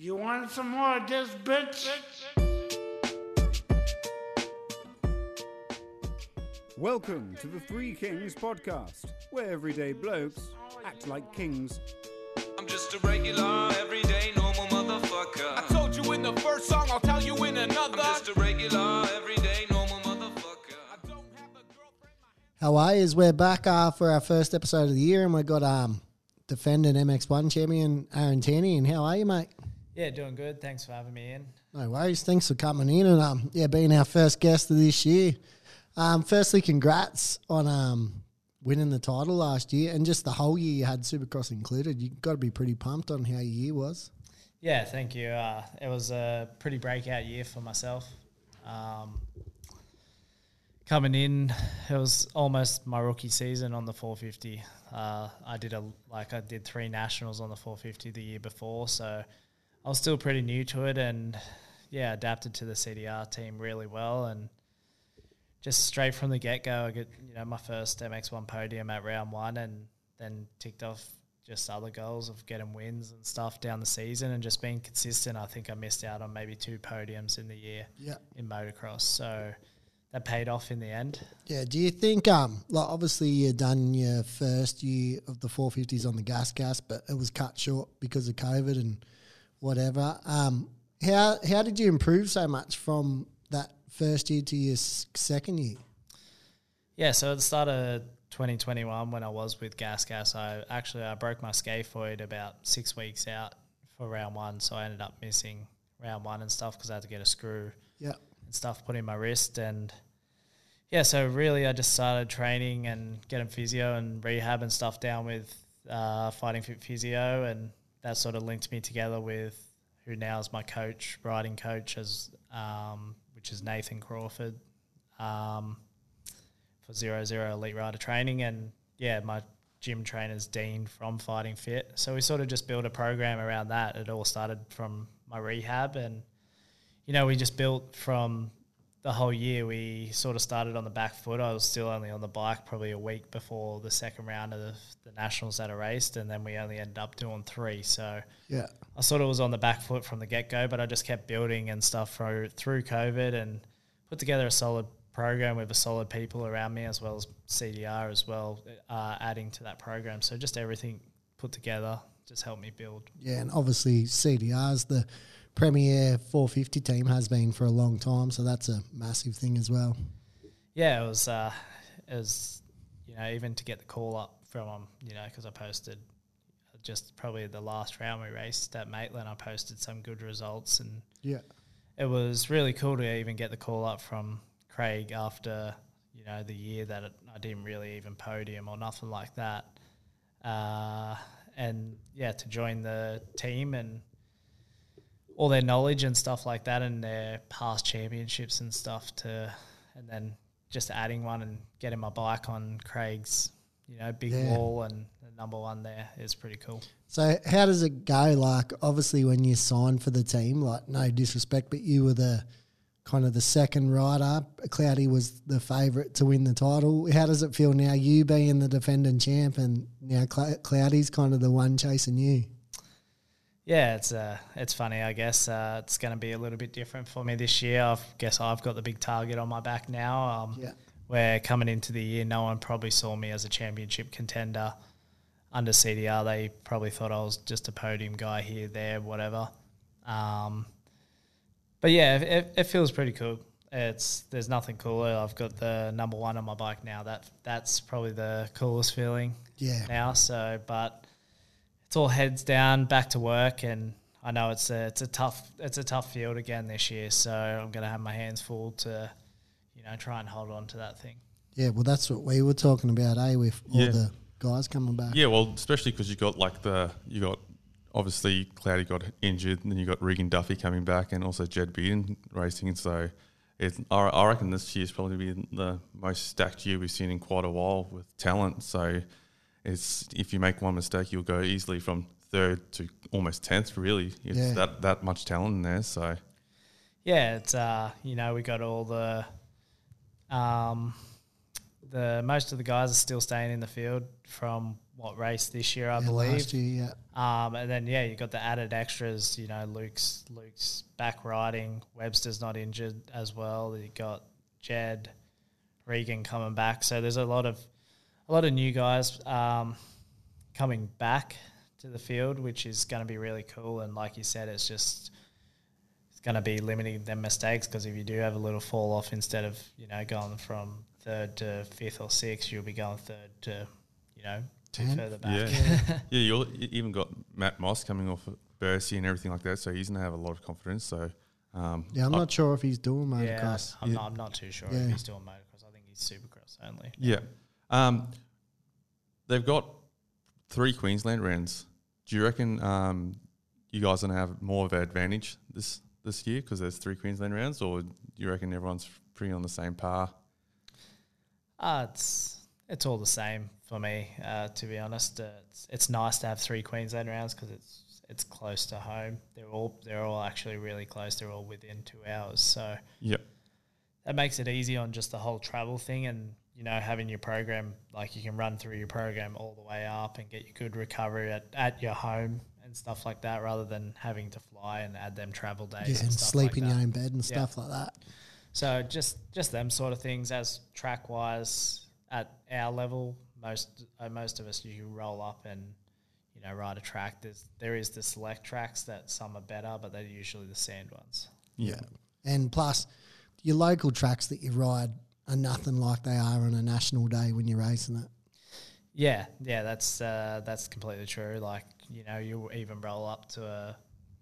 You want some more of this, bitch? Welcome to the Three Kings podcast, where everyday blokes act like kings. I'm just a regular, everyday, normal motherfucker. I told you in the first song, I'll tell you in another. I'm another. just a regular, everyday, normal motherfucker. How are you? We're back uh, for our first episode of the year, and we've got um, defending MX1 champion Aaron Tanti. And how are you, mate? Yeah, doing good. Thanks for having me in. No worries. Thanks for coming in and um, yeah, being our first guest of this year. Um, firstly, congrats on um, winning the title last year, and just the whole year you had Supercross included. You got to be pretty pumped on how your year was. Yeah, thank you. Uh, it was a pretty breakout year for myself. Um, coming in, it was almost my rookie season on the 450. Uh, I did a like I did three nationals on the 450 the year before, so I was still pretty new to it, and yeah, adapted to the CDR team really well, and just straight from the get go, I get you know my first MX1 podium at round one, and then ticked off just other goals of getting wins and stuff down the season, and just being consistent. I think I missed out on maybe two podiums in the year Yeah. in motocross, so that paid off in the end. Yeah. Do you think, um, like, obviously you done your first year of the 450s on the gas gas, but it was cut short because of COVID and whatever. Um, how how did you improve so much from that first year to your second year? Yeah, so at the start of 2021, when I was with Gas Gas, I actually I broke my scaphoid about six weeks out for round one, so I ended up missing round one and stuff because I had to get a screw Yeah. and stuff put in my wrist and yeah so really i just started training and getting physio and rehab and stuff down with uh, fighting fit physio and that sort of linked me together with who now is my coach riding coach as um, which is nathan crawford um, for zero zero elite rider training. And yeah my gym trainer's dean from fighting fit. So we sort of just built a program around that. It all started from my rehab and you know, we just built from the whole year. We sort of started on the back foot. I was still only on the bike probably a week before the second round of the, the nationals that I raced, and then we only ended up doing three. So Yeah. I sort of was on the back foot from the get go, but I just kept building and stuff through through COVID and put together a solid program with a solid people around me as well as CDR as well, uh, adding to that program. So just everything put together just helped me build. Yeah, and obviously CDR's the premier 450 team has been for a long time, so that's a massive thing as well. yeah, it was, uh, it was, you know, even to get the call up from, um, you know, because I posted just probably the last round we raced at Maitland, I posted some good results, and Yeah. it was really cool to even get the call up from Craig after, you know, the year that it, I didn't really even podium or nothing like that, uh, and yeah, to join the team and all their knowledge and stuff like that and their past championships and stuff to and then just adding one and getting my bike on Craig's you know big Yeah. wall and the number one there is pretty cool. So how does it go? Like obviously when you signed for the team, like no disrespect, but you were the kind of the second rider. Cloudy was the favourite to win the title. How does it feel now? You being the defending champ, and now Clou- Cloudy's kind of the one chasing you. Yeah, it's uh, it's funny. I guess uh, it's going to be a little bit different for me this year. I guess I've got the big target on my back now. Um, Yeah. Where coming into the year, no one probably saw me as a championship contender under CDR. They probably thought I was just a podium guy here, there, whatever. Um, but yeah, it, it, it feels pretty cool. It's there's nothing cooler. I've got the number one on my bike now. That that's probably the coolest feeling Yeah. now. So, but it's all heads down, back to work, and I know it's a it's a tough it's a tough field again this year. So I'm going to have my hands full to, you know, try and hold on to that thing. Yeah, well, that's what we were talking about, eh? With all Yeah. the guys coming back. Yeah, well, especially because you got like the you got obviously Cloudy got injured, and then you got Regan Duffy coming back, and also Jed Beaton racing. And so, it's, I I reckon this year's probably been the most stacked year we've seen in quite a while with talent. So, it's if you make one mistake, you'll go easily from third to almost tenth. Really, it's Yeah. that that much talent in there. So, Yeah, it's uh, you know, we got all the, um, the most of the guys are still staying in the field from what race this year, I Yeah, believe. last year, yeah. Um, and then yeah, you got the added extras. You know, Luke's Luke's back riding. Webster's not injured as well. You got Jed, Regan coming back. So there's a lot of a lot of new guys um, coming back to the field, which is going to be really cool. And like you said, it's just it's going to be limiting them mistakes because if you do have a little fall off, instead of you know going from third to fifth or sixth, you'll be going third to you know. Further back. Yeah, yeah. You you even got Matt Moss coming off of Bercy and everything like that, so he's gonna have a lot of confidence. So, um, Yeah, I'm I- not sure if he's doing Yeah, motocross. I'm, Yeah. not, I'm not too sure Yeah. if he's doing motocross. I think he's supercross only. Yeah. Um, they've got three Queensland rounds. Do you reckon um, you guys are gonna have more of an advantage this this year because there's three Queensland rounds, or do you reckon everyone's pretty on the same par? Uh, it's it's all the same for me, uh, to be honest. Uh, it's, it's nice to have three Queensland rounds because it's it's close to home. They're all they're all actually really close. They're all within two hours, so Yep. that makes it easy on just the whole travel thing and you know having your program like you can run through your program all the way up and get your good recovery at, at your home and stuff like that rather than having to fly and add them travel days Yeah, and, and stuff sleep like in that. your own bed and Yeah. stuff like that. So just just them sort of things as track wise at our level, most uh, most of us you roll up and you know ride a track. There's there is the select tracks that some are better, but they're usually the sand ones. Yeah. And plus, your local tracks that you ride are nothing like they are on a national day when you're racing it. Yeah, yeah, that's uh, that's completely true. Like you know, you even roll up to a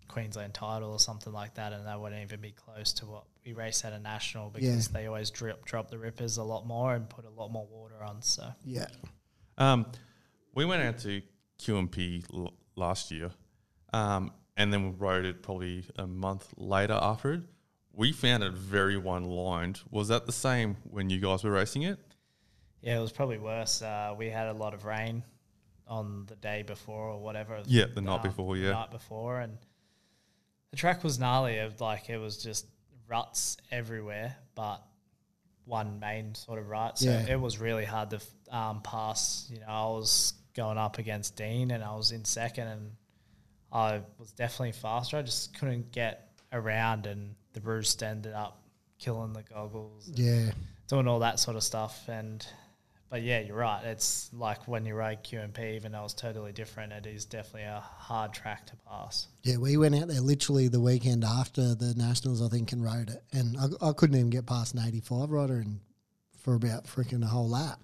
Queensland title or something like that, and that wouldn't even be close to what we race at a national because they always drip drop the rippers a lot more and put a lot more water on. So Yeah. Um, we went out to QMP l- last year, um, and then we rode it probably a month later after it. We found it very one lined. Was that the same when you guys were racing it? Yeah, it was probably worse. Uh, we had a lot of rain on the day before or whatever. Yeah, the night before, Yeah, the night before, and the track was gnarly. Of like it was just ruts everywhere, but one main sort of rut. So Yeah. it was really hard to um, pass. You know, I was going up against Dean, and I was in second, and I was definitely faster. I just couldn't get around, and the roost ended up killing the goggles. Yeah. doing all that sort of stuff. And but yeah, you're right. It's like when you ride QMP, even though it's totally different, it is definitely a hard track to pass. Yeah, we went out there literally the weekend after the Nationals, I think, and rode it. And I, I couldn't even get past an 85 rider and for about freaking a whole lap.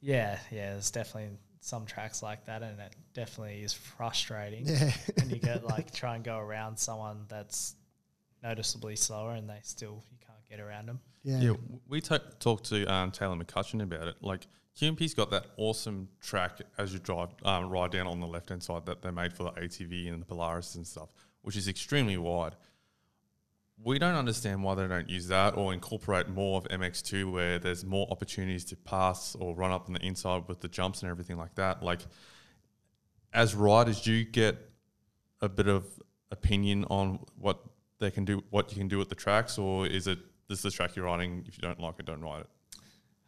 Yeah, yeah. There's definitely some tracks like that, and it definitely is frustrating. Yeah. when you get like try and go around someone that's noticeably slower, and they still you can't get around them. Yeah. Yeah, we ta talked to um, Taylah McCutcheon about it. Like QMP's got that awesome track as you drive um, ride down on the left hand side that they made for the ATV and the Polaris and stuff, which is extremely wide. We don't understand why they don't use that or incorporate more of MX2 where there's more opportunities to pass or run up on the inside with the jumps and everything like that. Like, as riders, do you get a bit of opinion on what they can do, what you can do at the tracks, or is it this is the track you're writing. If you don't like it, don't write it.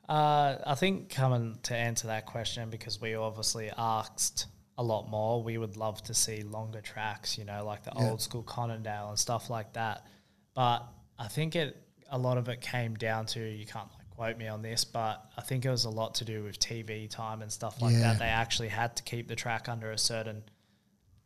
Uh, I think coming to answer that question because we obviously asked a lot more. We would love to see longer tracks, you know, like the Yeah. old school Conondale and stuff like that. But I think it a lot of it came down to you can't like quote me on this, but I think it was a lot to do with TV time and stuff like Yeah. that. They actually had to keep the track under a certain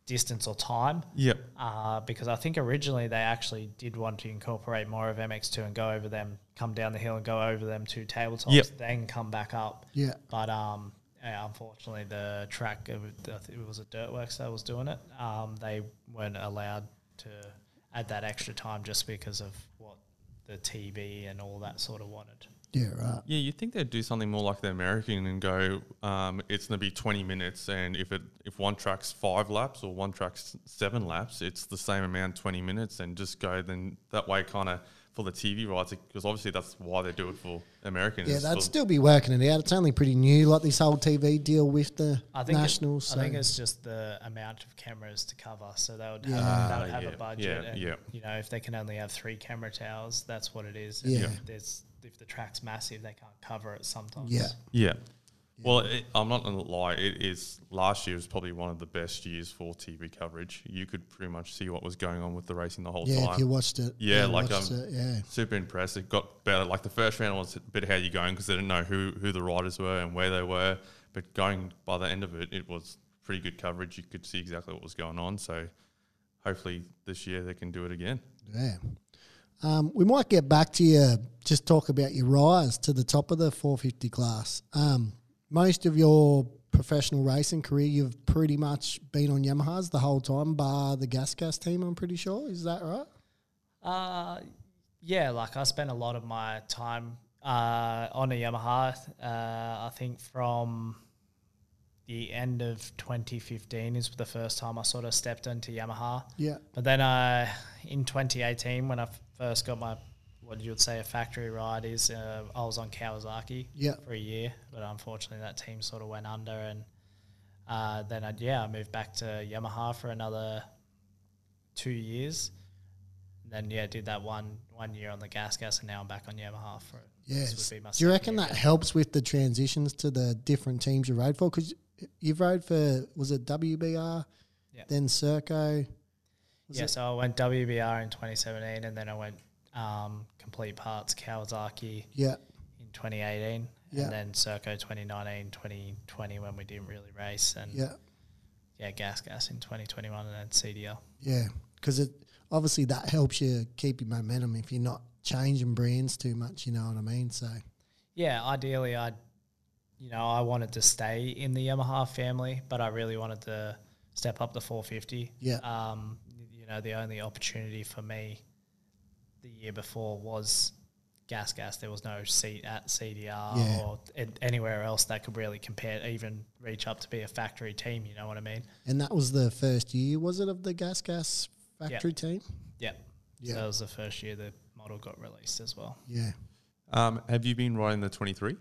distance or time Yep. uh, because I think originally they actually did want to incorporate more of MX2 and go over them, come down the hill and go over them to tabletops, Yep. then come back up. Yeah. But um, yeah, unfortunately, the track it was, I think it was a Dirtworks that was doing it. Um, they weren't allowed to add that extra time just because of what the TV and all that sort of wanted. Yeah, right. Yeah, you think they'd do something more like the American and go, um, it's going to be 20 minutes, and if it if one track's five laps or one track's seven laps, it's the same amount, 20 minutes, and just go then that way, kind of for the TV rights, because obviously that's why they do it for American. Yeah, is they'd still be working it out. It's only pretty new, like this whole TV deal with the I think it- Nationals. I think it's just the amount of cameras to cover. So they would Yeah. have, they Ah, would have yeah, a budget, yeah, and yeah. you know if they can only have three camera towers, that's what it is. Yeah. If there's if the track's massive, they can't cover it sometimes. Yeah. Yeah. Well, it, I'm not going to lie. It is last year was probably one of the best years for TV coverage. You could pretty much see what was going on with the racing the whole Yeah, time. if you watched it. Yeah, like, watched um, it, yeah. super impressed. It got better. Like the first round was a bit how you going because they didn't know who who the riders were and where they were. But going by the end of it, it was pretty good coverage. You could see exactly what was going on. So hopefully this year they can do it again. Yeah. Um, we might get back to you, just talk about your rise to the top of the 450 class. Um, most of your professional racing career, you've pretty much been on Yamahas the whole time, bar the Gas Gas team, I'm pretty sure. Is that right? Uh, yeah, like I spent a lot of my time uh, on a Yamaha. Uh, I think from the end of 2015 is the first time I sort of stepped into Yamaha. Yeah. But then uh, in 2018, when I first got my what you would say a factory ride is, uh, I was on Kawasaki Yeah. for a year, but unfortunately that team sort of went under, and uh, then I, yeah, I moved back to Yamaha for another two years. And Then yeah, did that one one year on the gas gas, and now I'm back on Yamaha for this Yes. would be my Do you reckon that again. helps with the transitions to the different teams you rode for? Because you've rode for, was it WBR, Yeah. then Serco? Was yeah, it- so I went WBR in 2017, and then I went um, complete parts Kawasaki Yeah. in 2018, Yeah. and then Serco 2019, 2020 when we didn't really race, and Yeah. yeah, gas gas in 2021, and then CDR. Yeah, because it obviously that helps you keep your momentum if you're not changing brands too much. You know what I mean? So Yeah, ideally, I, you know, I wanted to stay in the Yamaha family, but I really wanted to step up the 450. Yeah. Um, you know, the only opportunity for me the year before was gas gas. There was no seat at CDR Yeah. or an- anywhere else that could really compare, even reach up to be a factory team. You know what I mean? and that was the first year, was it, of the Gas Gas factory team? Yeah. Yeah. So that was the first year the model got released as well. Yeah. Um, have you been riding the 23?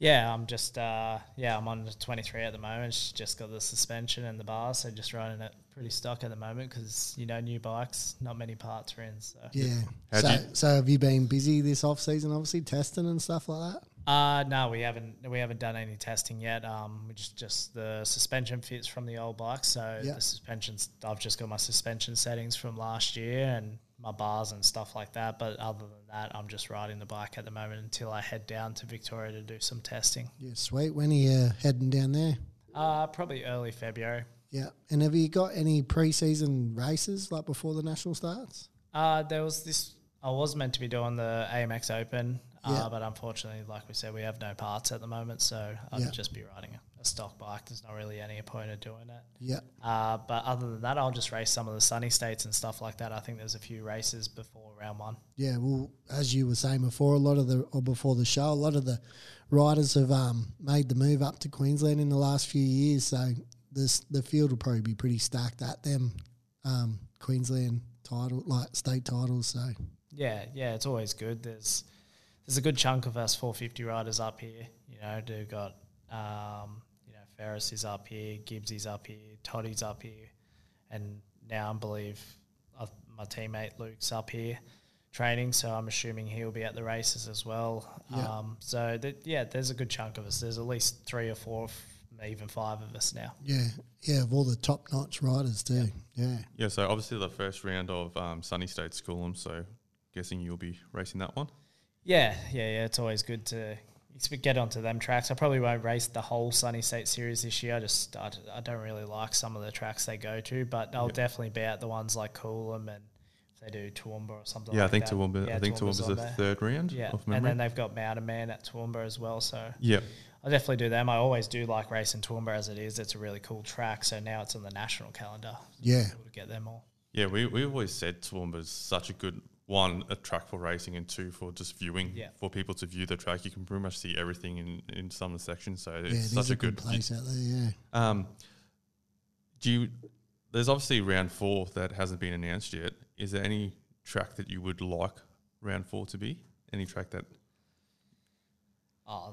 Yeah, I'm just uh, yeah, I'm on the 23 at the moment. It's just got the suspension and the bars, so just running it pretty stuck at the moment because you know new bikes, not many parts are in. So Yeah. How'd So, you- so have you been busy this off season? Obviously testing and stuff like that. uh no, we haven't we haven't done any testing yet. Um, we just just the suspension fits from the old bike, so Yeah. the suspensions. I've just got my suspension settings from last year and my bars and stuff like that. But other than that, I'm just riding the bike at the moment until I head down to Victoria to do some testing. Yeah. Sweet. When are you heading down there? Uh, probably early February. Yeah. And have you got any pre-season races like before the national starts? Uh, there was this. I was meant to be doing the AMX Open, Yeah. uh, but unfortunately, like we said, we have no parts at the moment, so I'd Yeah. just be riding a, a stock bike. There's not really any point of doing it. Yeah. Uh, but other than that, I'll just race some of the sunny states and stuff like that. I think there's a few races before round one. Yeah, well, as you were saying before, a lot of the or before the show, a lot of the riders have um, made the move up to Queensland in the last few years. So this the field will probably be pretty stacked at them um, Queensland title, like state titles. So Yeah, yeah, it's always good. There's there's a good chunk of us 450 riders up here. You know, do got um, you know Ferris is up here, Gibbs is up here, Toddy's up here, and now I believe uh, my teammate Luke's up here training. So I'm assuming he'll be at the races as well. Yeah. Um, so that, yeah, there's a good chunk of us. There's at least three or four, even five of us now. yeah, yeah, of all the top notch riders too. Yeah, Yeah, so obviously the first round of um, Sunny State's Coolum, so guessing you'll be racing that one. Yeah, yeah, yeah. It's always good to get onto them tracks. I probably won't race the whole Sunny State Series this year. I just I don't really like some of the tracks they go to, but I'll Yeah. definitely be at the ones like Coolum and they do Toowoomba or something. Yeah, I think that. Toowoomba. Yeah, I think Toowoomba's Toowoomba's the there. third round Yeah, of and then they've got Mountain Man at Toowoomba as well. So yeah, I definitely do them. I always do like racing Toowoomba as it is. It's a really cool track. So now it's on the national calendar. yeah, Able to get them all. yeah. We we always said Toowoomba's such a good one, a track for racing, and two for just viewing. Yeah. For people to view the track, you can pretty much see everything in in some of the sections. So yeah. it's It is such a a good good. place out there. Yeah, Um, do you? There's obviously round four that hasn't been announced yet. Is there any track that you would like round four to be? Any track that? Oh, I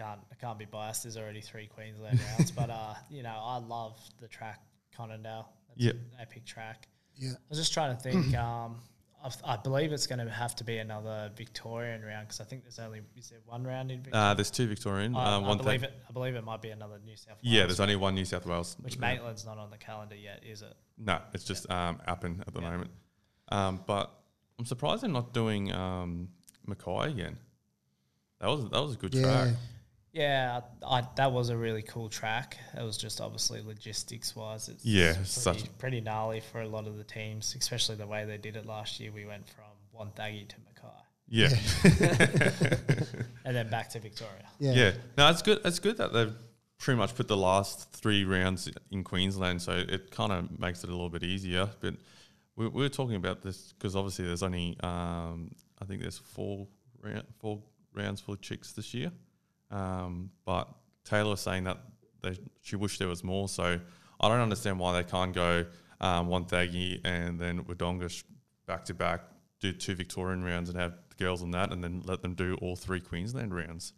can't I can't be biased. There's already three Queensland rounds, but uh, you know, I love the track Conondale. It's Yep. an epic track. yeah, I was just trying to think. Um, I, I believe it's going to have to be another Victorian round because I think there's only is there one round in Victoria. Uh, there's two Victorian. I, uh, I believe thing- it. I believe it might be another New South Wales. Yeah, there's only one New South Wales. which Yeah. Maitland's not on the calendar yet, is it? No, it's just um, Appin at the Yeah. moment. Um, but I'm surprised they're not doing um, Mackay again. That was that was a good Yeah. track. Yeah, I, that was a really cool track. It was just obviously logistics wise, it's Yeah, pretty, such- pretty gnarly for a lot of the teams, especially the way they did it last year. We went from Wonthaggi to Mackay Yeah, and then back to Victoria. Yeah. yeah. No, it's good. It's good that they've pretty much put the last three rounds in Queensland, so it kind of makes it a little bit easier. But we, we were talking about this because obviously there's only um, I think there's four round, four rounds for chicks this year. Um, but Taylor was saying that they, she wished there was more. So I don't understand why they can't go um, Wonthaggi and then Wodonga back to back, do two Victorian rounds and have the girls on that, and then let them do all three Queensland rounds.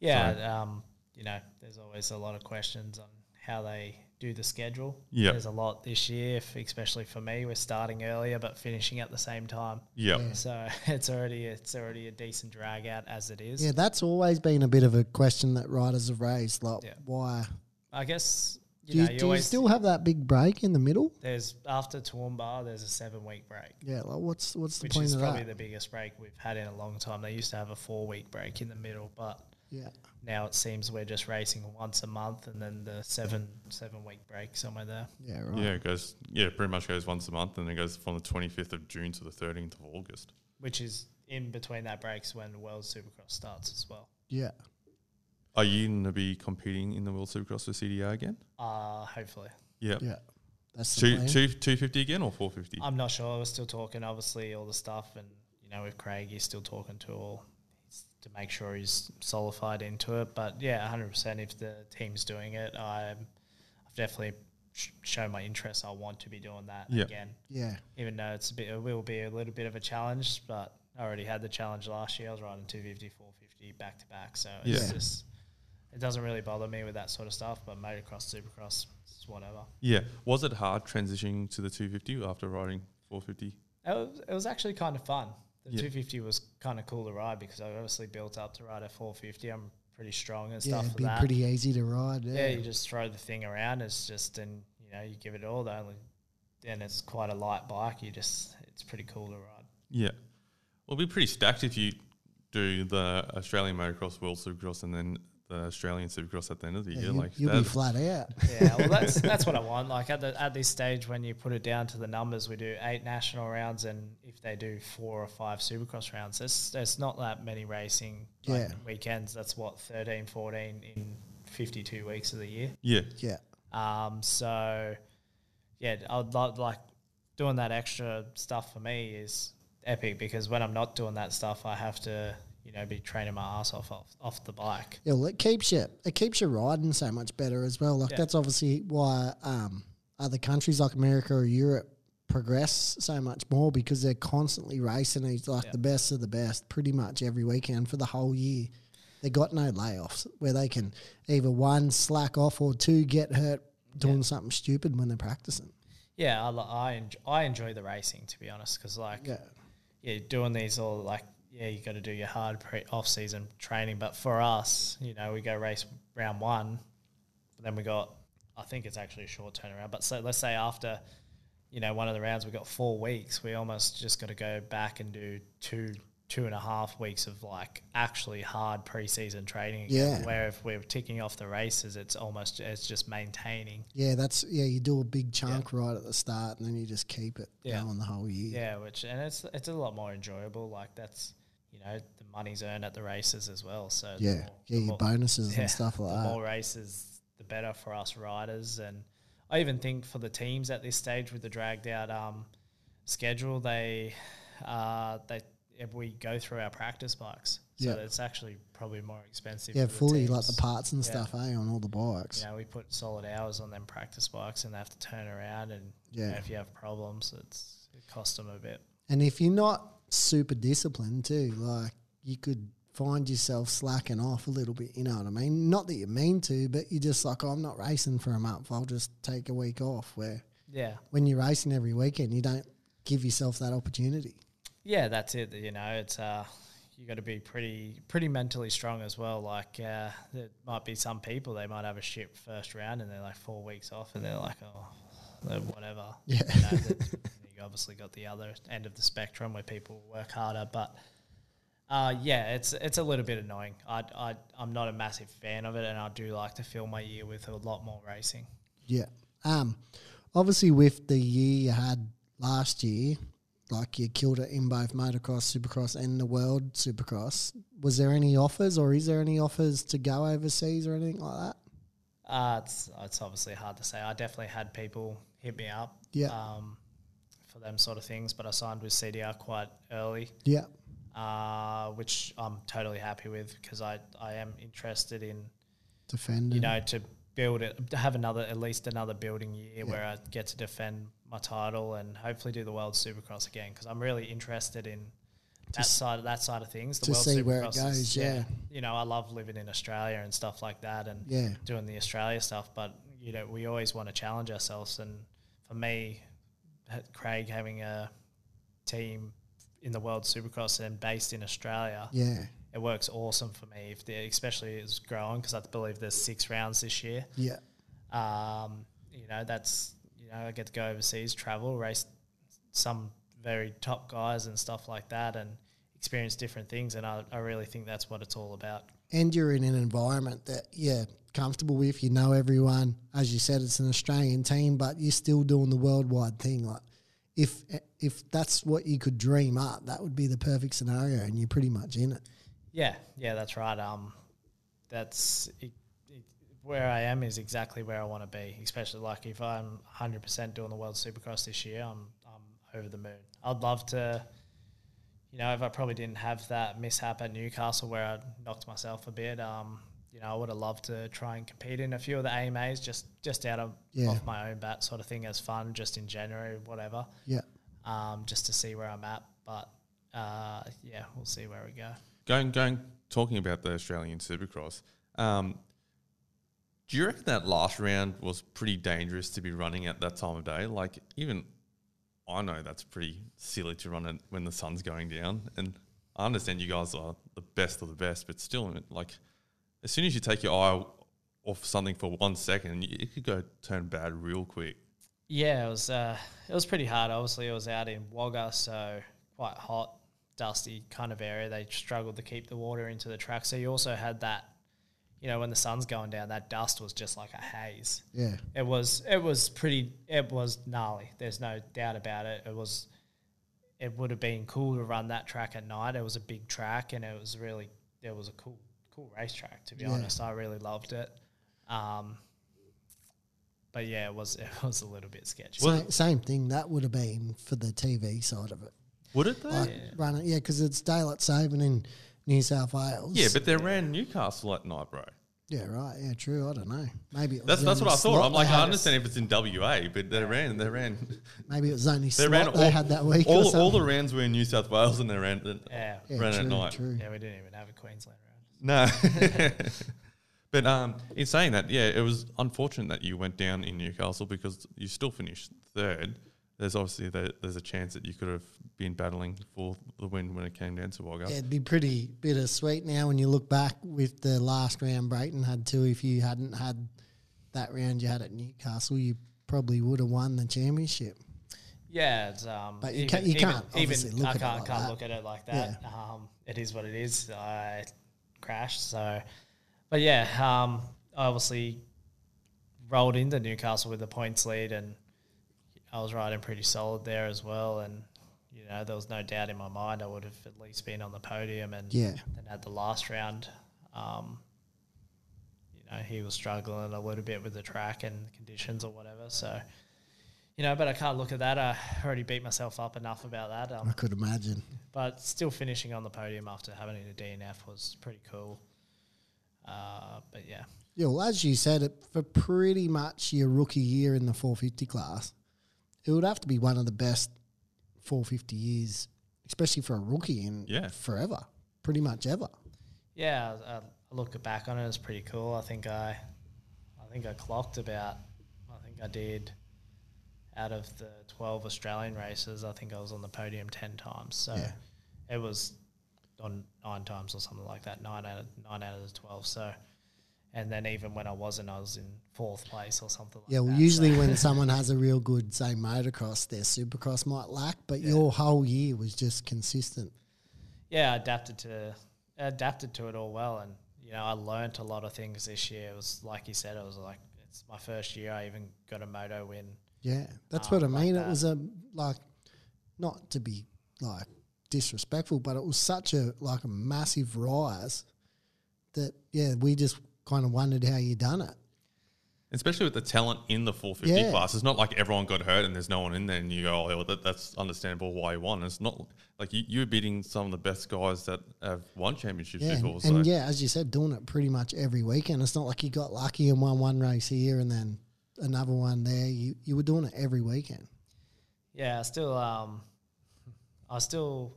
Yeah, um, you know, there's always a lot of questions on how they do the schedule. Yep. There's a lot this year, if, especially for me. We're starting earlier but finishing at the same time. Yeah. So it's already it's already a decent drag out as it is. Yeah, that's always been a bit of a question that riders have raised. Like, Yeah. why? I guess you Do you, know you do you still have that big break in the middle? there's after Toowoomba there's a seven week break, Yeah, like what's what's the which point is of probably that? the biggest break we've had in a long time. They used to have a four week break in the middle, but yeah, now it seems we're just racing once a month and then the seven seven week break somewhere there. yeah, right. Yeah, it goes. Yeah, pretty much goes once a month, and it goes from the 25th of June to the 13th of August. which is in between that breaks when the World Supercross starts as well. Yeah. Are you going to be competing in the World Supercross for CDR again? Uh, hopefully. Yeah. Yeah. That's the Two, two, 250 again or 450? I'm not sure. We're still talking, obviously, all the stuff. And, you know, with Craig, he's still talking to all to make sure he's solidified into it. But, yeah, 100% if the team's doing it, I'm, I've definitely sh- shown my interest. I want to be doing that Yeah. again. Yeah. Even though it's a bit, it will be a little bit of a challenge, but I already had the challenge last year. I was riding 250, 450 back to back. So it's Yeah. just, it doesn't really bother me with that sort of stuff. But motocross, supercross, it's whatever. yeah. Was it hard transitioning to the 250 after riding 450? It was, it was actually kind of fun. The Yeah. 250 was kind of cool to ride because I obviously built up to ride a 450. I'm pretty strong and Yeah, stuff it'd be that. pretty easy to ride. yeah. Yeah. you just throw the thing around. It's just and you know you give it all. The only then it's quite a light bike. You just it's pretty cool to ride. Yeah. Well, it'll be pretty stacked if you do the Australian Motocross World Supercross and then the Australian Supercross at the end of the Yeah, year. you, like you'll be flat out. Yeah, well that's that's what I want. Like at the at this stage when you put it down to the numbers, we do eight national rounds and if they do four or five supercross rounds, there's there's not that many racing like, Yeah. weekends. That's what 13, 14 in fifty two weeks of the year. yeah. Yeah. Um, so yeah, I'd lo- like doing that extra stuff for me is epic because when I'm not doing that stuff, I have to you know be training my ass off off, off the bike. Yeah, well, it keeps you it keeps you riding so much better as well. Like Yeah. that's obviously why um, other countries like America or Europe progress so much more because they're constantly racing each like Yeah. the best of the best pretty much every weekend for the whole year. They got no layoffs where they can either one slack off or two get hurt doing something stupid when they're practicing. Yeah, I I enjoy, I enjoy the racing to be honest because like Yeah. yeah, doing these all like yeah, you got to do your hard pre off season training. But for us, you know, we go race round one, but then we got I think it's actually a short turnaround. But so let's say after you know one of the rounds we got four weeks, we almost just got to go back and do two two and a half weeks of like actually hard preseason training. again, Yeah. where if we're ticking off the races, it's almost it's just maintaining. Yeah, that's yeah. You do a big chunk right at the start, and then you just keep it Yeah. going the whole year. Yeah, which and it's it's a lot more enjoyable. Like that's you know the money's earned at the races as well. So yeah, more- yeah. Your more- bonuses yeah, and stuff like the that. more races, the better for us riders. And I even think for the teams at this stage with the dragged out um, schedule, they uh, they if we go through our practice bikes, so Yeah. it's actually probably more expensive. Yeah, the fully like the parts and Yeah. stuff, eh, on all the bikes. You know, we put solid hours on them practice bikes, and they have to turn around. And you know, Yeah. if you have problems, it's it costs them a bit. And if you're not super disciplined too, like you could find yourself slacking off a little bit. You know what I mean? Not that you mean to, but you're just like, oh, I'm not racing for a month. I'll just take a week off. Where Yeah, when you're racing every weekend, you don't give yourself that opportunity. Yeah, that's it. You know, it's uh, you got to be pretty pretty mentally strong as well. Like uh, there might be some people they might have a shit first round and they're like four weeks off and they're like, oh, whatever. Yeah. You know, obviously got the other end of the spectrum where people work harder, but. Uh, yeah, it's it's a little bit annoying. I, I I'm not a massive fan of it, and I do like to fill my year with a lot more racing. Yeah. Um, obviously, with the year you had last year, like you killed it in both motocross, supercross, and the world supercross. Was there any offers, or is there any offers to go overseas or anything like that? Uh, it's it's obviously hard to say. I definitely had people hit me up, Yeah. um, for them sort of things. But I signed with CDR quite early, Yeah. uh, which I'm totally happy with because I I am interested in Defending. you know to build it, to have another at least another building year where I get to defend my title and hopefully do the World Supercross again because I'm really interested in. That side, that side of things, the to World see where it Supercross goes, is- yeah. you know, I love living in Australia and stuff like that, and Yeah. doing the Australia stuff. But you know, we always want to challenge ourselves. And for me, Craig having a team in the World Supercross and based in Australia, Yeah. it works awesome for me. If the, especially it's growing because I believe there's six rounds this year. Yeah. Um, you know, that's you know, I get to go overseas, travel, race some very top guys and stuff like that, and experience different things. And I, I really think that's what it's all about. and you're in an environment that you're comfortable with. You know everyone. As you said, it's an Australian team, but you're still doing the worldwide thing. Like, if if that's what you could dream up, that would be the perfect scenario, and you're pretty much in it. Yeah, yeah, that's right. Um, that's it, it, where I am is exactly where I want to be. Especially like if I'm 100 percent doing the World Supercross this year, I'm I'm over the moon. I'd love to, you know, if I probably didn't have that mishap at Newcastle where I knocked myself a bit. Um, you know, I would have loved to try and compete in a few of the AMAs just just out of Yeah. off my own bat sort of thing as fun, just in January, whatever. Yeah. Um, just to see where I'm at, but. Uh, yeah, we'll see where we go. Going, going, talking about the Australian Supercross. Um, do you reckon that last round was pretty dangerous to be running at that time of day? Like, even I know that's pretty silly to run it when the sun's going down. And I understand you guys are the best of the best, but still, like, as soon as you take your eye off something for one second, it could go turn bad real quick. Yeah, it was uh, it was pretty hard. Obviously, it was out in Wagga, so quite hot, dusty kind of area. They struggled to keep the water into the track. So you also had that, you know, when the sun's going down, that dust was just like a haze. Yeah. It was it was pretty it was gnarly. There's no doubt about it. It was it would have been cool to run that track at night. It was a big track and it was really it was a cool cool racetrack to be Yeah. honest. I really loved it. Um but yeah, it was it was a little bit sketchy. Same, same thing. That would have been for the TV side of it. Would it though? Like run it, yeah, because it's daylight saving in New South Wales. yeah, but they ran Newcastle at night, bro. yeah, right. Yeah, true. I don't know. Maybe it That's the that's what I thought. I'm like, I understand if it's in WA, but they ran, they ran, Maybe it was only they slot ran they all, had that week. or All, all the something. rounds were in New South Wales, and they ran, yeah. yeah, ran true, at night. True. Yeah, we didn't even have a Queensland round. No. but um, in saying that, yeah, it was unfortunate that you went down in Newcastle because you still finished third. There's obviously the, there's a chance that you could have been battling for the win when it came down to Wagga. Yeah, it'd be pretty bittersweet now when you look back with the last round Brayton had to. If you hadn't had that round you had at Newcastle, you probably would have won the championship. Yeah, it's, um, But you can't- you can't obviously look I at it can't, like can't that. look at it like that. Um, it is what it is. I crashed, so but yeah, um, I obviously rolled into Newcastle with the points lead, and I was riding pretty solid there as well. And you know, there was no doubt in my mind I would have at least been on the podium. And Yeah. then at the last round, um, you know, he was struggling a little bit with the track and conditions or whatever. So, you know, but I can't look at that. I already beat myself up enough about that. I Um, could imagine. but still finishing on the podium after having a DNF was pretty cool. Uh, but yeah, Yeah, well, as you said, it for pretty much your rookie year in the 450 class, it would have to be one of the best 450 years, especially for a rookie in Yeah. forever, pretty much ever. yeah. I, I look back on it; it's pretty cool. I think I, I think I clocked about. I think I did out of the twelve Australian races, I think I was on the podium ten times. So Yeah. it was on nine times or something like that. Nine out of nine out of the twelve. So. And then even when I wasn't, I was in fourth place or something like Yeah, well, that. usually So- when someone has a real good, say, motocross, their supercross might lack, but your whole year was just consistent. yeah, I adapted to adapted to it all well, and you know, I learnt a lot of things this year. It was like you said, it was like it's my first year. I even got a moto win. Yeah, that's Ah, what I like mean. that. It was a like, not to be like disrespectful, but it was such a like a massive rise that yeah, we just kind of wondered how you done it. Especially with the talent in the 450 Yeah. class. It's not like everyone got hurt and there's no one in there and you go, oh, that, that's understandable why you won. It's not like you, you're beating some of the best guys that have won championships Yeah, before. and, So and yeah, as you said, doing it pretty much every weekend. It's not like you got lucky and won one race here and then another one there. You you were doing it every weekend. Yeah, I still um, I still.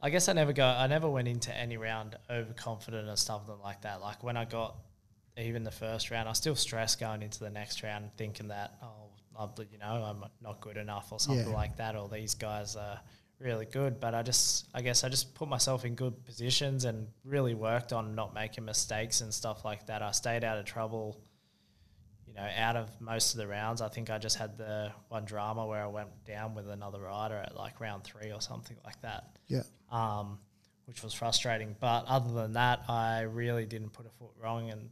I guess I never go. I never went into any round overconfident or something like that. Like when I got even the first round, I still stressed going into the next round, thinking that oh, I'm, you know, I'm not good enough or something Yeah. like that, or these guys are really good. But I just, I guess, I just put myself in good positions and really worked on not making mistakes and stuff like that. I stayed out of trouble know, out of most of the rounds, I think I just had the one drama where I went down with another rider at like round three or something like that, Yeah, um, which was frustrating. But other than that, I really didn't put a foot wrong, and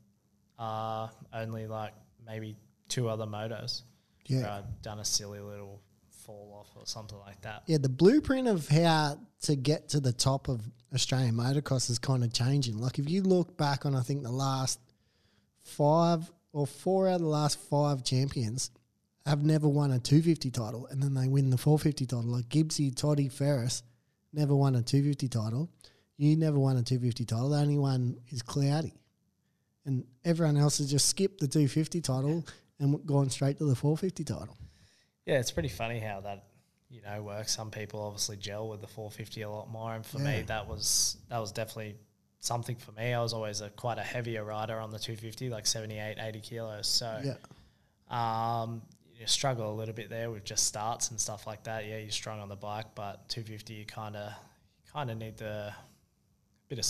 uh, only like maybe two other motos. Yeah. where I'd done a silly little fall off or something like that. yeah. The blueprint of how to get to the top of Australian motocross is kind of changing. Like if you look back on, I think the last five or four out of the last five champions have never won a 250 title, and then they win the 450 title. Like Gibbsy, Toddy, Ferris never won a 250 title. You never won a 250 title. The only one is Cloudy. And everyone else has just skipped the 250 title and gone straight to the 450 title. Yeah, it's pretty funny how that you know works. Some people obviously gel with the 450 a lot more, and for Yeah. me, that was that was definitely something for me. I was always a quite a heavier rider on the 250, like 78, 80 kilos. So Yeah. um, you struggle a little bit there with just starts and stuff like that. Yeah, you're strong on the bike, but 250 you kind of kind of need the bit of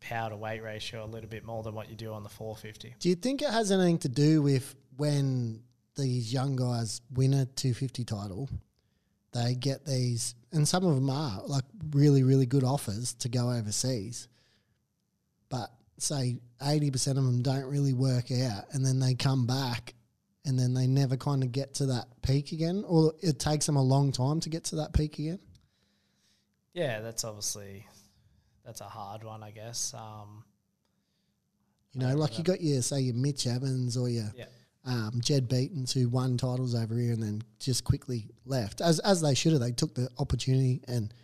power to weight ratio a little bit more than what you do on the 450. Do you think it has anything to do with when these young guys win a 250 title? They get these, and some of them are like really, really good offers to go overseas. But say 80% of them don't really work out, and then they come back and then they never kind of get to that peak again, or it takes them a long time to get to that peak again. Yeah, that's obviously that's a hard one, I guess. Um, You know, like you got your, say, your Mitch Evans or your yeah. um, Jed Beatons who won titles over here and then just quickly left, as as they should have. They took the opportunity and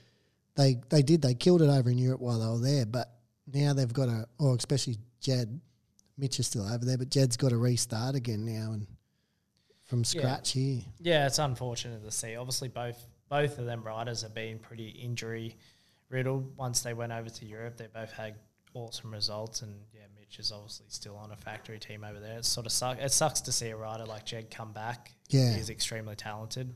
they they did. They killed it over in Europe while they were there. But now they've got a, or especially Jed, Mitch is still over there, but Jed's got to restart again now and from scratch here. Yeah, it's unfortunate to see. Obviously, both both of them riders have been pretty injury riddled. Once they went over to Europe, they both had awesome results, and yeah, Mitch is obviously still on a factory team over there. It sort of sucks. It sucks to see a rider like Jed come back. Yeah. he's extremely talented.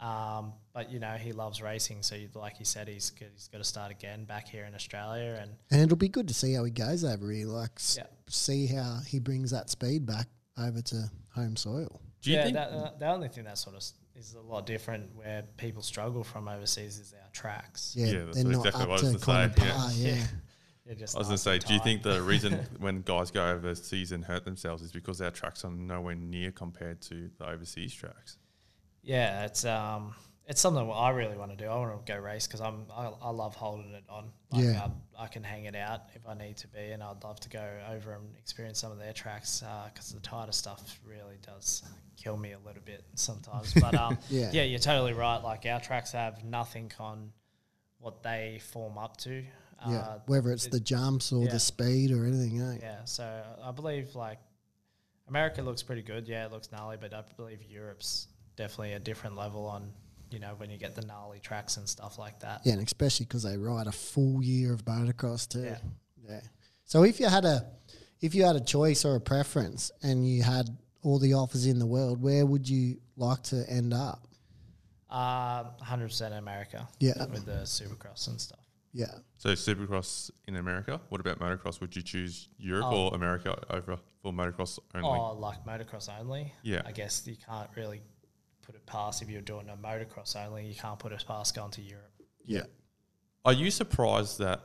Um, but you know he loves racing, so you, like he said, he's good, he's got to start again back here in Australia, and And it'll be good to see how he goes over here. Like, s- Yeah. see how he brings that speed back over to home soil. Do you yeah, think that, uh, the only thing that sort of is a lot different where people struggle from overseas is our tracks. Yeah, Yeah, that's they're not exactly up what I was to gonna kind of say, yeah. par. Yeah. They're just I was going to say, do you think the reason when guys go overseas and hurt themselves is because our tracks are nowhere near compared to the overseas tracks? Yeah, it's um, it's something I really want to do. I want to go race because I'm I, I love holding it on. Like Yeah. I, I can hang it out if I need to be, and I'd love to go over and experience some of their tracks because the tighter stuff really does kill me a little bit sometimes. But um, Yeah. yeah, you're totally right. Like our tracks have nothing on what they form up to. Yeah, Uh, whether it's it- the jumps or yeah. the speed or anything. Eh? yeah, so I believe like America looks pretty good. Yeah, it looks gnarly, but I believe Europe's definitely a different level on you know when you get the gnarly tracks and stuff like that. Yeah, and especially because they ride a full year of motocross too. Yeah. Yeah. So if you had a, if you had a choice or a preference, and you had all the offers in the world, where would you like to end up? Uh, 100% America. Yeah. With the supercross and stuff. Yeah. So Supercross in America. What about motocross? Would you choose Europe Oh. or America over for motocross only? Oh, like motocross only. Yeah. I guess you can't really put it past if you're doing a motocross only. You can't put it past going to Europe. Yeah. Are you surprised that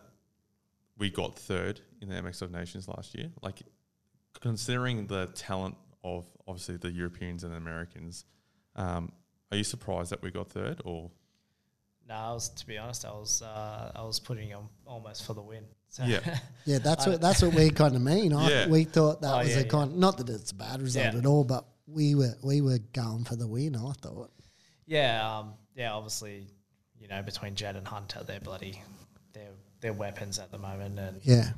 we got third in the MX of Nations last year? Like, considering the talent of obviously the Europeans and Americans, um, are you surprised that we got third? Or No, I was to be honest, I was uh, I was putting them almost for the win. So Yeah. Yeah, that's what that's what we kind of mean. I, Yeah. We thought that Oh, was yeah, a yeah. kind. Not that it's a bad result Yeah. at all, but we were we were going for the win. I thought. yeah, um, yeah. Obviously, you know, between Jett and Hunter, they're bloody, they're they're weapons at the moment. And Yeah,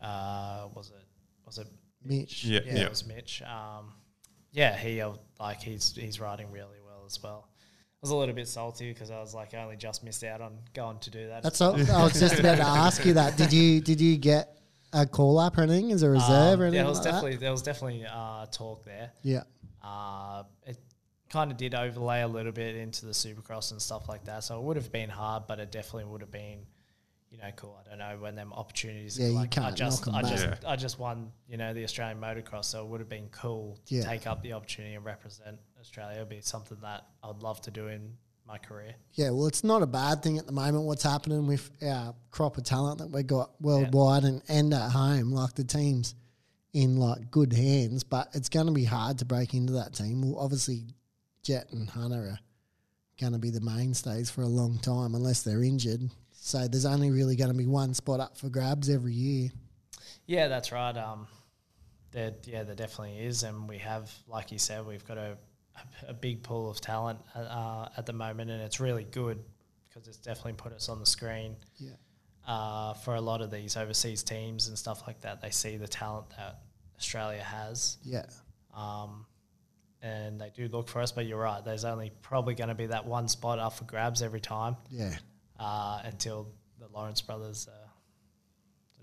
uh, was it was it Mitch. Yeah, yeah, yeah. it was Mitch. Um, yeah, he uh, like he's he's riding really well as well. I was a little bit salty because I was like, I only just missed out on going to do that. That's all, I was just about to ask you that. Did you did you get a call up or anything as a reserve Um, or anything yeah, there was like that? definitely there was definitely uh, talk there. Yeah, Uh, it kind of did overlay a little bit into the Supercross and stuff like that. So it would have been hard, but it definitely would have been, you know, cool. I don't know when them opportunities. Yeah, you like, I can't just, knock 'em I just, back. I just won, you know, the Australian motocross, so it would have been cool to Yeah. take up the opportunity and represent Australia. It'd be something that I'd love to do in my career. yeah. Well, it's not a bad thing at the moment. What's happening with our crop of talent that we got worldwide and and at home, like the teams in like good hands, but it's going to be hard to break into that team. Well, obviously, Jett and Hunter are going to be the mainstays for a long time unless they're injured. So there's only really going to be one spot up for grabs every year. Yeah, that's right. Um, there, yeah, there definitely is, and we have, like you said, we've got a a big pool of talent uh, at the moment, and it's really good because it's definitely put us on the screen. Yeah. Uh, for a lot of these overseas teams and stuff like that, they see the talent that Australia has, Yeah. um, and they do look for us. But you're right. There's only probably going to be that one spot up for grabs every time Yeah. uh, until the Lawrence brothers. Are,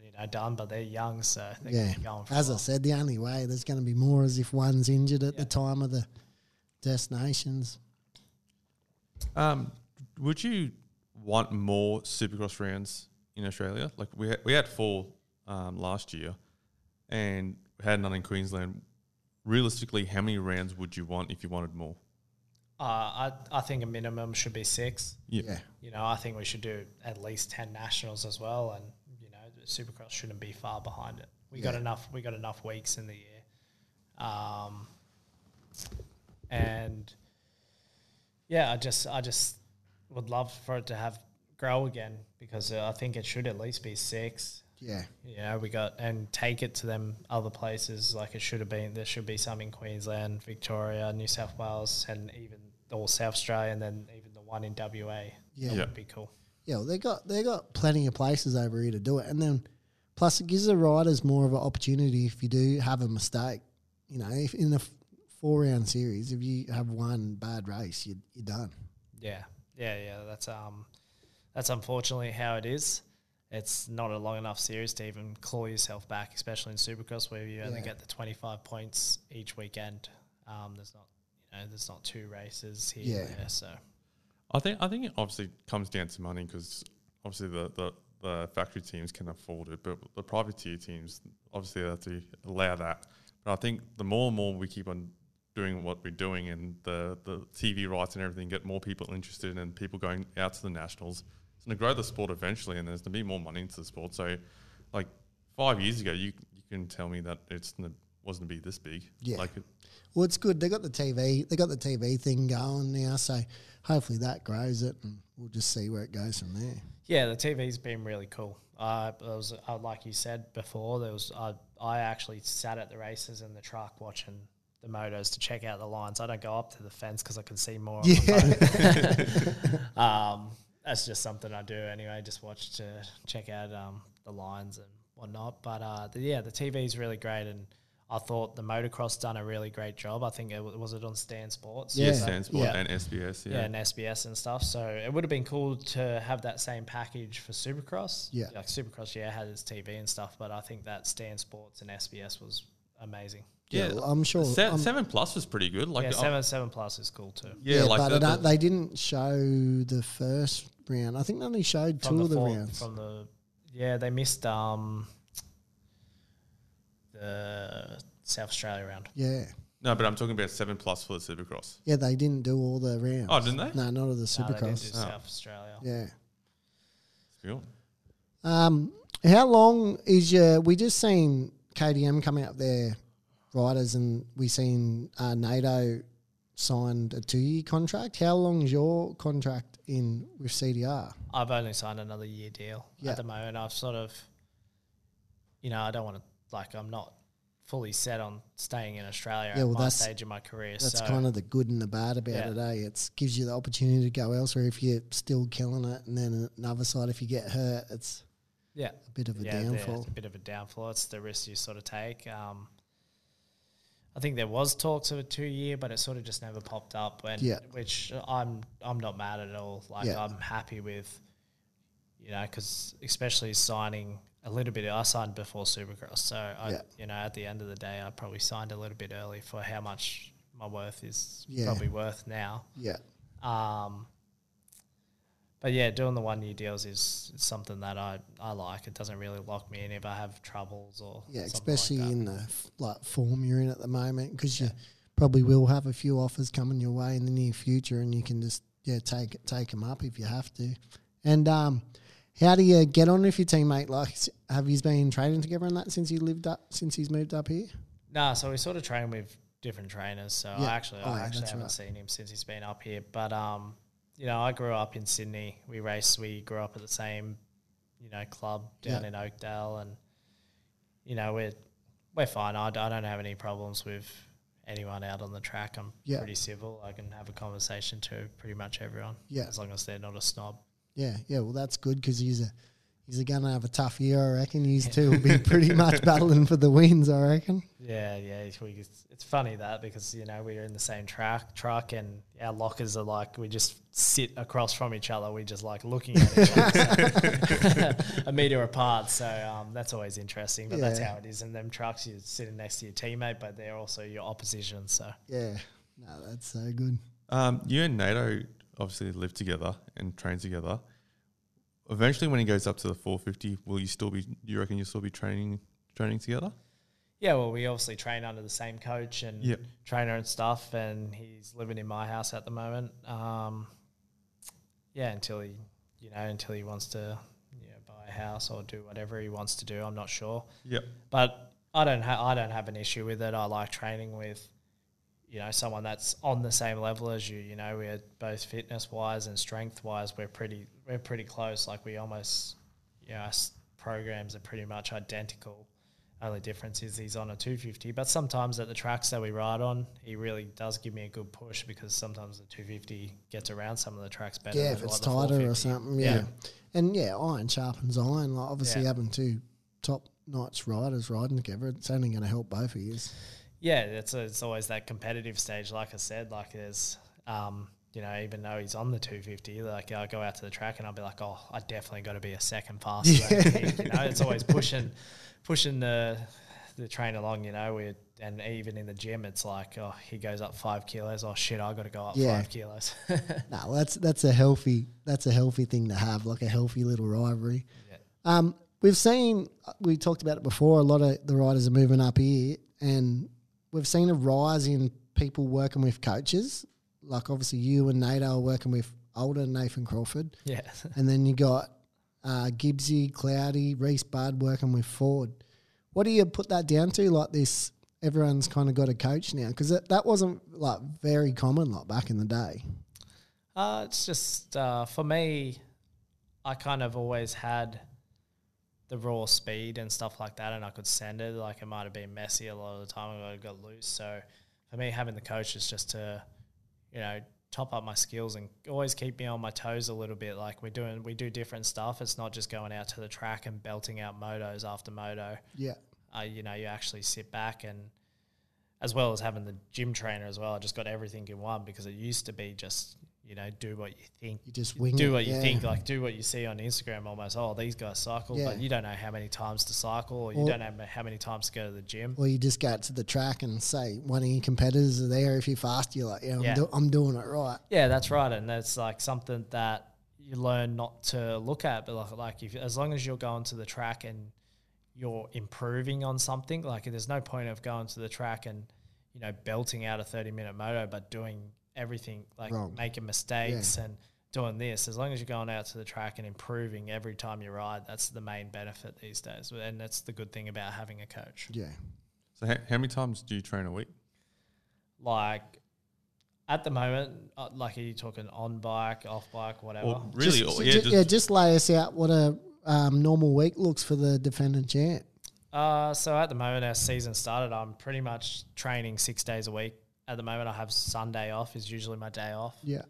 you know, done, but they're young, so they're Yeah. gonna be going for As I said, the only way there's going to be more is if one's injured at the time of the Des Nations. um, would you want more Supercross rounds in Australia? Like we had, we had four um, last year, and we had none in Queensland. Realistically, how many rounds would you want if you wanted more? Uh, I I think a minimum should be six. Yeah. You know, I think we should do at least ten nationals as well, and you know, Supercross shouldn't be far behind it. We got enough. We got enough weeks in the year, um, and yeah, I just I just would love for it to have grow again because uh, I think it should at least be six. Yeah. Yeah, we got and take it to them other places like it should have been. There should be some in Queensland, Victoria, New South Wales, and even all South Australia, and then even the one in WA. Yeah. that Yeah. would be cool. Yeah, well, they got they got plenty of places over here to do it, and then plus it gives the riders more of an opportunity if you do have a mistake. You know, if in a four round series, if you have one bad race, you, you're done. Yeah, yeah, yeah. That's um, that's unfortunately how it is. It's not a long enough series to even claw yourself back, especially in Supercross where you only Yeah. get the twenty five points each weekend. Um, there's not, you know, there's not two races here. Yeah. there, so I think I think it obviously comes down to money because obviously the, the, the factory teams can afford it, but the privateer teams obviously have to allow that. But I think the more and more we keep on doing what we're doing, and the the TV rights and everything get more people interested, and people going out to the nationals, it's going to grow the sport eventually, and there's going to be more money into the sport. So, like five years ago, you you can tell me that it's n- wasn't to be this big. Yeah. like it, Well, it's good. They got the TV. They got the TV thing going now, so hopefully that grows it, and we'll just see where it goes from there. Yeah, the TV's been really cool. Uh, it was uh, like you said before. There was I I actually sat at the races in the truck watching the motos to check out the lines. I don't go up to the fence because I can see more. on the phone. um, that's just something I do anyway. Just watch to check out um, the lines and whatnot. But uh, the, yeah, the TV is really great, and I thought the motocross done a really great job. I think it w- was it on Stan Sports. Yeah. yeah, So- Stansport yeah. and SBS, yeah, and SBS and stuff. So it would have been cool to have that same package for Supercross. Yeah. like Supercross, yeah, had its TV and stuff, but I think that Stan Sports and SBS was amazing. Yeah, I'm sure. Se- I'm- seven plus was pretty good. Like yeah, I- seven seven plus is cool too. yeah, like but the- the- they didn't show the first round. I think they only showed two of the four- rounds. From the yeah, they missed um the South Australia round. yeah, no, but I'm talking about seven plus for the Supercross. yeah, they didn't do all the rounds. Oh, didn't they? No, not of the No, they didn't do Supercross. South Australia. yeah. Cool. Um, how long is your? We just seen KTM coming up there, riders, and we seen uh, NATO signed a two-year contract. How long is your contract in with CDR? I've only signed another year deal Yeah. at the moment. I've sort of, you know, I don't want to like I'm not fully set on staying in Australia Yeah, at well, my that's- stage of my career. That's so kind of the good and the bad about Yeah. it. Eh? It gives you the opportunity to go elsewhere if you're still killing it, and then another side, if you get hurt, it's yeah, a bit of a yeah, downfall. it's a bit of a downfall. It's the risk you sort of take. Um, I think there was talks of a two year, but it sort of just never popped up. And Yeah. which I'm I'm not mad at all. Like Yeah. I'm happy with, you know, because especially signing a little bit. I signed before Supercross, so I, Yeah. you know, at the end of the day, I probably signed a little bit early for how much my worth is probably worth now. Yeah, Um, but yeah, doing the one year deals is, something that I, I like. It doesn't really lock me in if I have troubles or yeah, something like especially that. in the f- like form you're in at the moment, because you probably will have a few offers coming your way in the near future, and you can just yeah take take them up if you have to. And um, how do you get on with your teammate? Like, have you been training together and that since you lived up since he's moved up here? Nah, so we sort of train with different trainers. So Yeah. I actually, Oh, I yeah, actually haven't right. seen him since he's been up here. But um, you know, I grew up in Sydney. We raced. We grew up at the same, you know, club down Yeah. in Oakdale, and you know, we're we're fine. I don't have any problems with anyone out on the track. I'm Yeah. pretty civil. I can have a conversation to pretty much everyone. Yeah. as long as they're not a snob. Yeah, yeah. Well, that's good because he's a he's gonna have a tough year. I reckon. He's two will be pretty much battling for the wins. I reckon. Yeah, yeah. It's, we, it's, it's funny that because you know we are in the same track truck and our lockers are like we just sit across from each other. We're just like looking at each other, so a meter apart. So um, that's always interesting. But that's how it is in them trucks. You're sitting next to your teammate, but they're also your opposition. So Yeah. No, that's so good. Um, you and NATO obviously live together and train together. Eventually, when he goes up to the 450, will you still be? Do You reckon you'll still be training training together? yeah, well, we obviously train under the same coach and Yep. trainer and stuff, and he's living in my house at the moment. Um, yeah, until he, you know, until he wants to, you know, buy a house or do whatever he wants to do. I'm not sure, Yep. but I don't, ha- I don't have an issue with it. I like training with, you know, someone that's on the same level as you. You know, we're both fitness wise and strength wise, we're pretty, we're pretty close. Like we almost, you know, our programs are pretty much identical. Only difference is he's on a 250, but sometimes at the tracks that we ride on, he really does give me a good push because sometimes the 250 gets around some of the tracks better. Yeah, if it's like tighter or 450. something. Yeah. And yeah, iron sharpens iron. Like obviously Yeah. having two top notch riders riding together, it's only going to help both of you. Yeah, it's it's always that competitive stage. Like I said, like there's, um, you know, even though he's on the 250, like I go out to the track and I'll be like, oh, I definitely got to be a second faster. than. You know, it's always pushing, pushing the the train along. You know, we and even in the gym, it's like, oh, he goes up five kilos. Oh shit, I got to go up Yeah. five kilos. No, that's that's a healthy that's a healthy thing to have, like a healthy little rivalry. Yeah. Um, we've seen we talked about it before. A lot of the riders are moving up here, and we've seen a rise in people working with coaches. Like obviously, you and Nato are working with older Nathan Crawford, yeah. and then you got uh, Gibbsy, Clouty, Rhys Budd working with Ford. What do you put that down to? Like this, everyone's kind of got a coach now because that, that wasn't like very common like back in the day. Uh, it's just uh, for me, I kind of always had the raw speed and stuff like that, and I could send it. Like it might have been messy a lot of the time, I got loose. So for me, having the coach is just to, you know, top up my skills and always keep me on my toes a little bit. Like we're doing, we do different stuff. It's not just going out to the track and belting out motos after moto Yeah, uh, you know, you actually sit back and as well as having the gym trainer as well. I just got everything in one because it used to be just, you you know do what you think You just wing do it, what you yeah. think like do what you see on Instagram almost oh these guys cycle Yeah. but you don't know how many times to cycle or you don't know how many times to go to the gym Or you just go out to the track and say one of your competitors are there. If you're fast, you're like, yeah, I'm, Yeah. do- I'm doing it right. Yeah, that's right, and that's like something that you learn not to look at. But like, like if as long as you're going to the track and you're improving on something, like there's no point of going to the track and you know belting out a 30 minute moto, but doing everything like Wrong. making mistakes and doing this. As long as you're going out to the track and improving every time you ride, that's the main benefit these days, and that's the good thing about having a coach. Yeah. So how, how many times do you train a week? Like. At the moment, uh, like, are you talking on bike, off bike, whatever? Or really, just, or- yeah, yeah, just, just, just lay us out what a um, normal week looks for the defending champ. Uh, so at the moment, our season started. I'm pretty much training six days a week. At the moment, I have Sunday off. Is usually my day off. Yeah.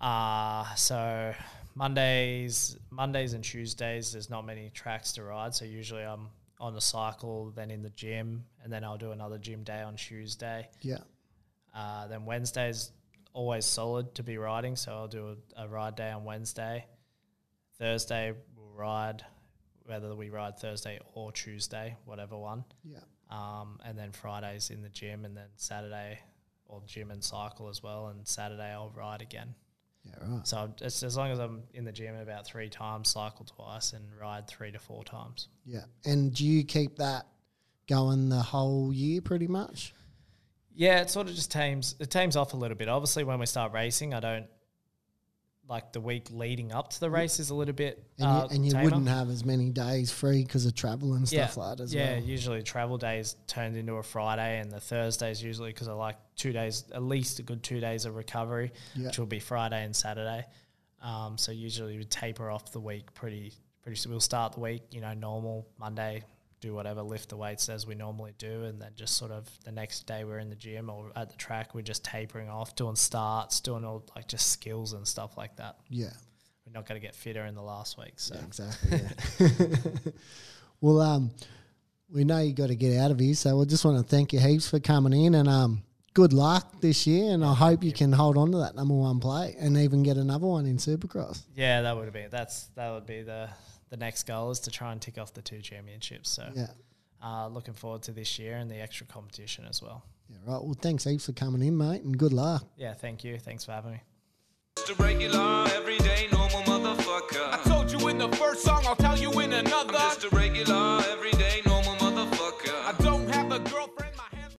Uh so Mondays, Mondays and Tuesdays, there's not many tracks to ride. So usually I'm on the cycle, then in the gym, and then I'll do another gym day on Tuesday. Yeah. Uh, then Wednesday's always solid to be riding, so I'll do a, a ride day on Wednesday. Thursday we'll ride, whether we ride Thursday or Tuesday, whatever one. Yeah. Um, and then Fridays in the gym, and then Saturday or gym and cycle as well. And Saturday I'll ride again. Yeah. Right. So it's as long as I'm in the gym about three times, cycle twice, and ride three to four times. Yeah. And do you keep that going the whole year pretty much? Yeah, it sort of just tames it tames off a little bit. Obviously, when we start racing, I don't like the week leading up to the race is a little bit And uh, you, and you wouldn't have as many days free because of travel and yeah, stuff like that as yeah. well. Usually, travel days turned into a Friday, and the Thursdays usually because I like two days, at least a good two days of recovery, Yeah. which will be Friday and Saturday. Um, so usually we taper off the week pretty pretty. So we'll start the week, you know, normal Monday, do whatever, lift the weights as we normally do, and then just sort of the next day we're in the gym or at the track, we're just tapering off, doing starts, doing all like just skills and stuff like that. Yeah. We're not going to get fitter in the last week, so. Yeah, exactly. Yeah. well, um, we know you got to get out of here, so we just want to thank you heaps for coming in and um, good luck this year. And I hope you can hold on to that number one play and even get another one in Supercross. Yeah, that would be that's that would be the the next goal is to try and tick off the two championships. So Yeah. uh, looking forward to this year and the extra competition as well. Yeah. Right. Well, thanks heaps for coming in, mate, and good luck. Yeah, thank you. Thanks for having me. Just a regular, everyday, normal I told you in the first song, I'll tell you in I'm just a regular,